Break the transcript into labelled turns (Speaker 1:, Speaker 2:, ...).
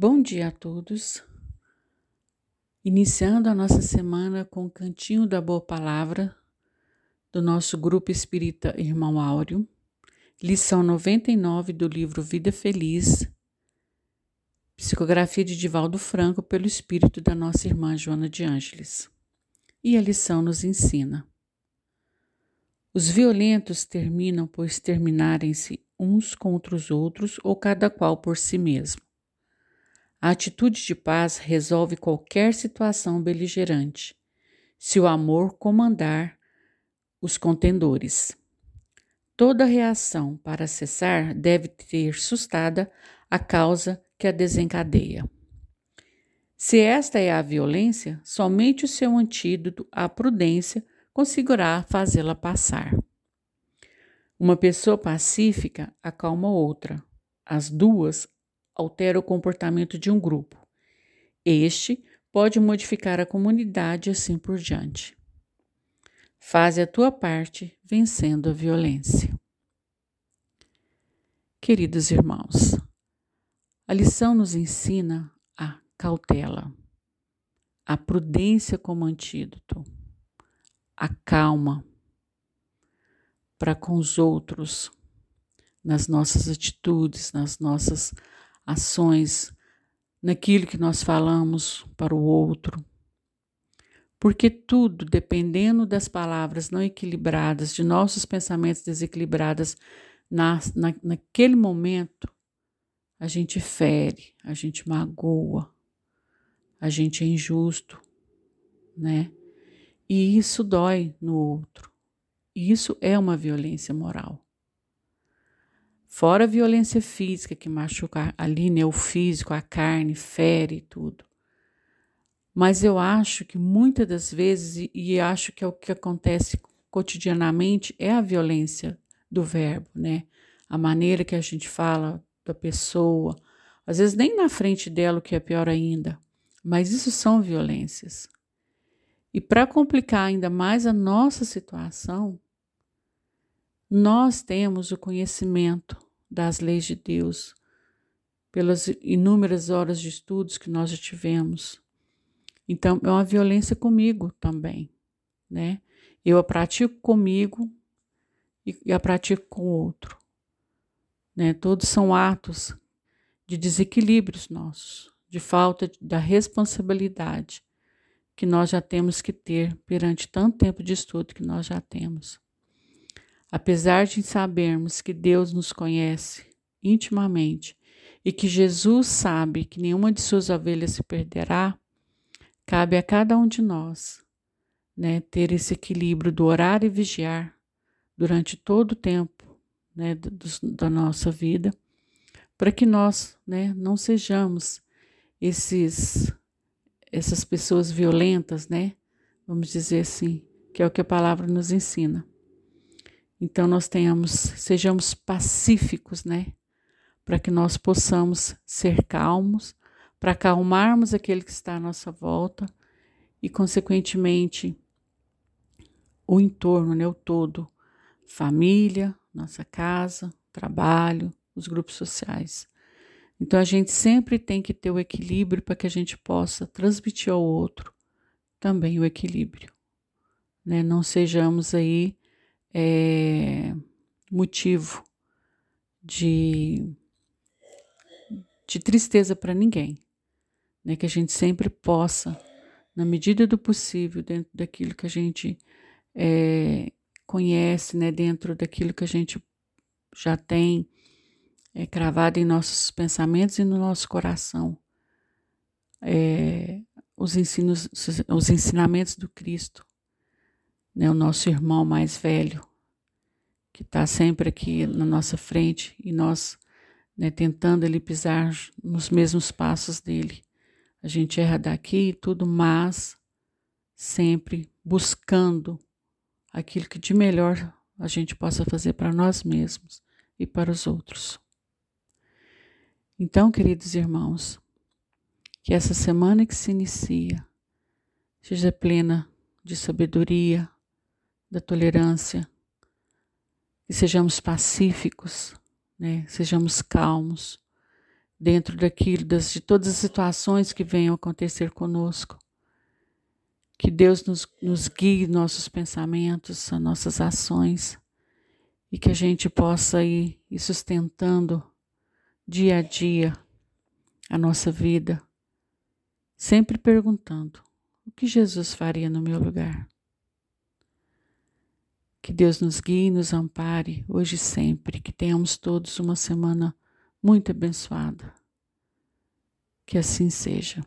Speaker 1: Bom dia a todos. Iniciando a nossa semana com o Cantinho da Boa Palavra do nosso grupo espírita Irmão Áureo, lição 99 do livro Vida Feliz, psicografia de Divaldo Franco pelo espírito da nossa irmã Joana de Ângeles. E a lição nos ensina: Os violentos terminam por exterminarem-se uns contra os outros ou cada qual por si mesmo. A atitude de paz resolve qualquer situação beligerante, se o amor comandar os contendores. Toda reação para cessar deve ter sustada a causa que a desencadeia. Se esta é a violência, somente o seu antídoto, a prudência, conseguirá fazê-la passar. Uma pessoa pacífica acalma outra. As duas altera o comportamento de um grupo. Este pode modificar a comunidade e assim por diante. Faze a tua parte vencendo a violência. Queridos irmãos, a lição nos ensina a cautela, a prudência como antídoto, a calma para com os outros, nas nossas atitudes, nas nossas ações, naquilo que nós falamos para o outro. Porque tudo, dependendo das palavras não equilibradas, de nossos pensamentos desequilibrados, na, na, naquele momento, a gente fere, a gente magoa, a gente é injusto, né? E isso dói no outro. Isso é uma violência moral. Fora a violência física que machuca ali, né, o físico, a carne, fere tudo. Mas eu acho que muitas das vezes, e, e acho que é o que acontece cotidianamente, é a violência do verbo, né? A maneira que a gente fala da pessoa, às vezes nem na frente dela, o que é pior ainda. Mas isso são violências. E para complicar ainda mais a nossa situação, nós temos o conhecimento das leis de Deus, pelas inúmeras horas de estudos que nós já tivemos. Então, é uma violência comigo também, né? Eu a pratico comigo e a pratico com o outro. Né? Todos são atos de desequilíbrios nossos, de falta da responsabilidade que nós já temos que ter perante tanto tempo de estudo que nós já temos. Apesar de sabermos que Deus nos conhece intimamente e que Jesus sabe que nenhuma de suas ovelhas se perderá, cabe a cada um de nós né, ter esse equilíbrio do orar e vigiar durante todo o tempo né, do, da nossa vida, para que nós né, não sejamos esses essas pessoas violentas, né? Vamos dizer assim, que é o que a palavra nos ensina. Então nós tenhamos, sejamos pacíficos, né? Para que nós possamos ser calmos, para acalmarmos aquele que está à nossa volta e, consequentemente, o entorno, né? O todo, família, nossa casa, trabalho, os grupos sociais. Então a gente sempre tem que ter o equilíbrio para que a gente possa transmitir ao outro também o equilíbrio. Né? Não sejamos aí é, motivo de, de tristeza para ninguém. Né? Que a gente sempre possa, na medida do possível, dentro daquilo que a gente é, conhece, né? dentro daquilo que a gente já tem é, cravado em nossos pensamentos e no nosso coração, é, os, ensinos, os ensinamentos do Cristo né, o nosso irmão mais velho, que está sempre aqui na nossa frente e nós né, tentando ele pisar nos mesmos passos dele. A gente erra daqui e tudo, mas sempre buscando aquilo que de melhor a gente possa fazer para nós mesmos e para os outros. Então, queridos irmãos, que essa semana que se inicia seja plena de sabedoria, da tolerância, que sejamos pacíficos, né? sejamos calmos, dentro daquilo, das, de todas as situações que venham acontecer conosco. Que Deus nos, nos guie nossos pensamentos, as nossas ações e que a gente possa ir, ir sustentando dia a dia a nossa vida, sempre perguntando: o que Jesus faria no meu lugar? Que Deus nos guie e nos ampare hoje e sempre, que tenhamos todos uma semana muito abençoada. Que assim seja.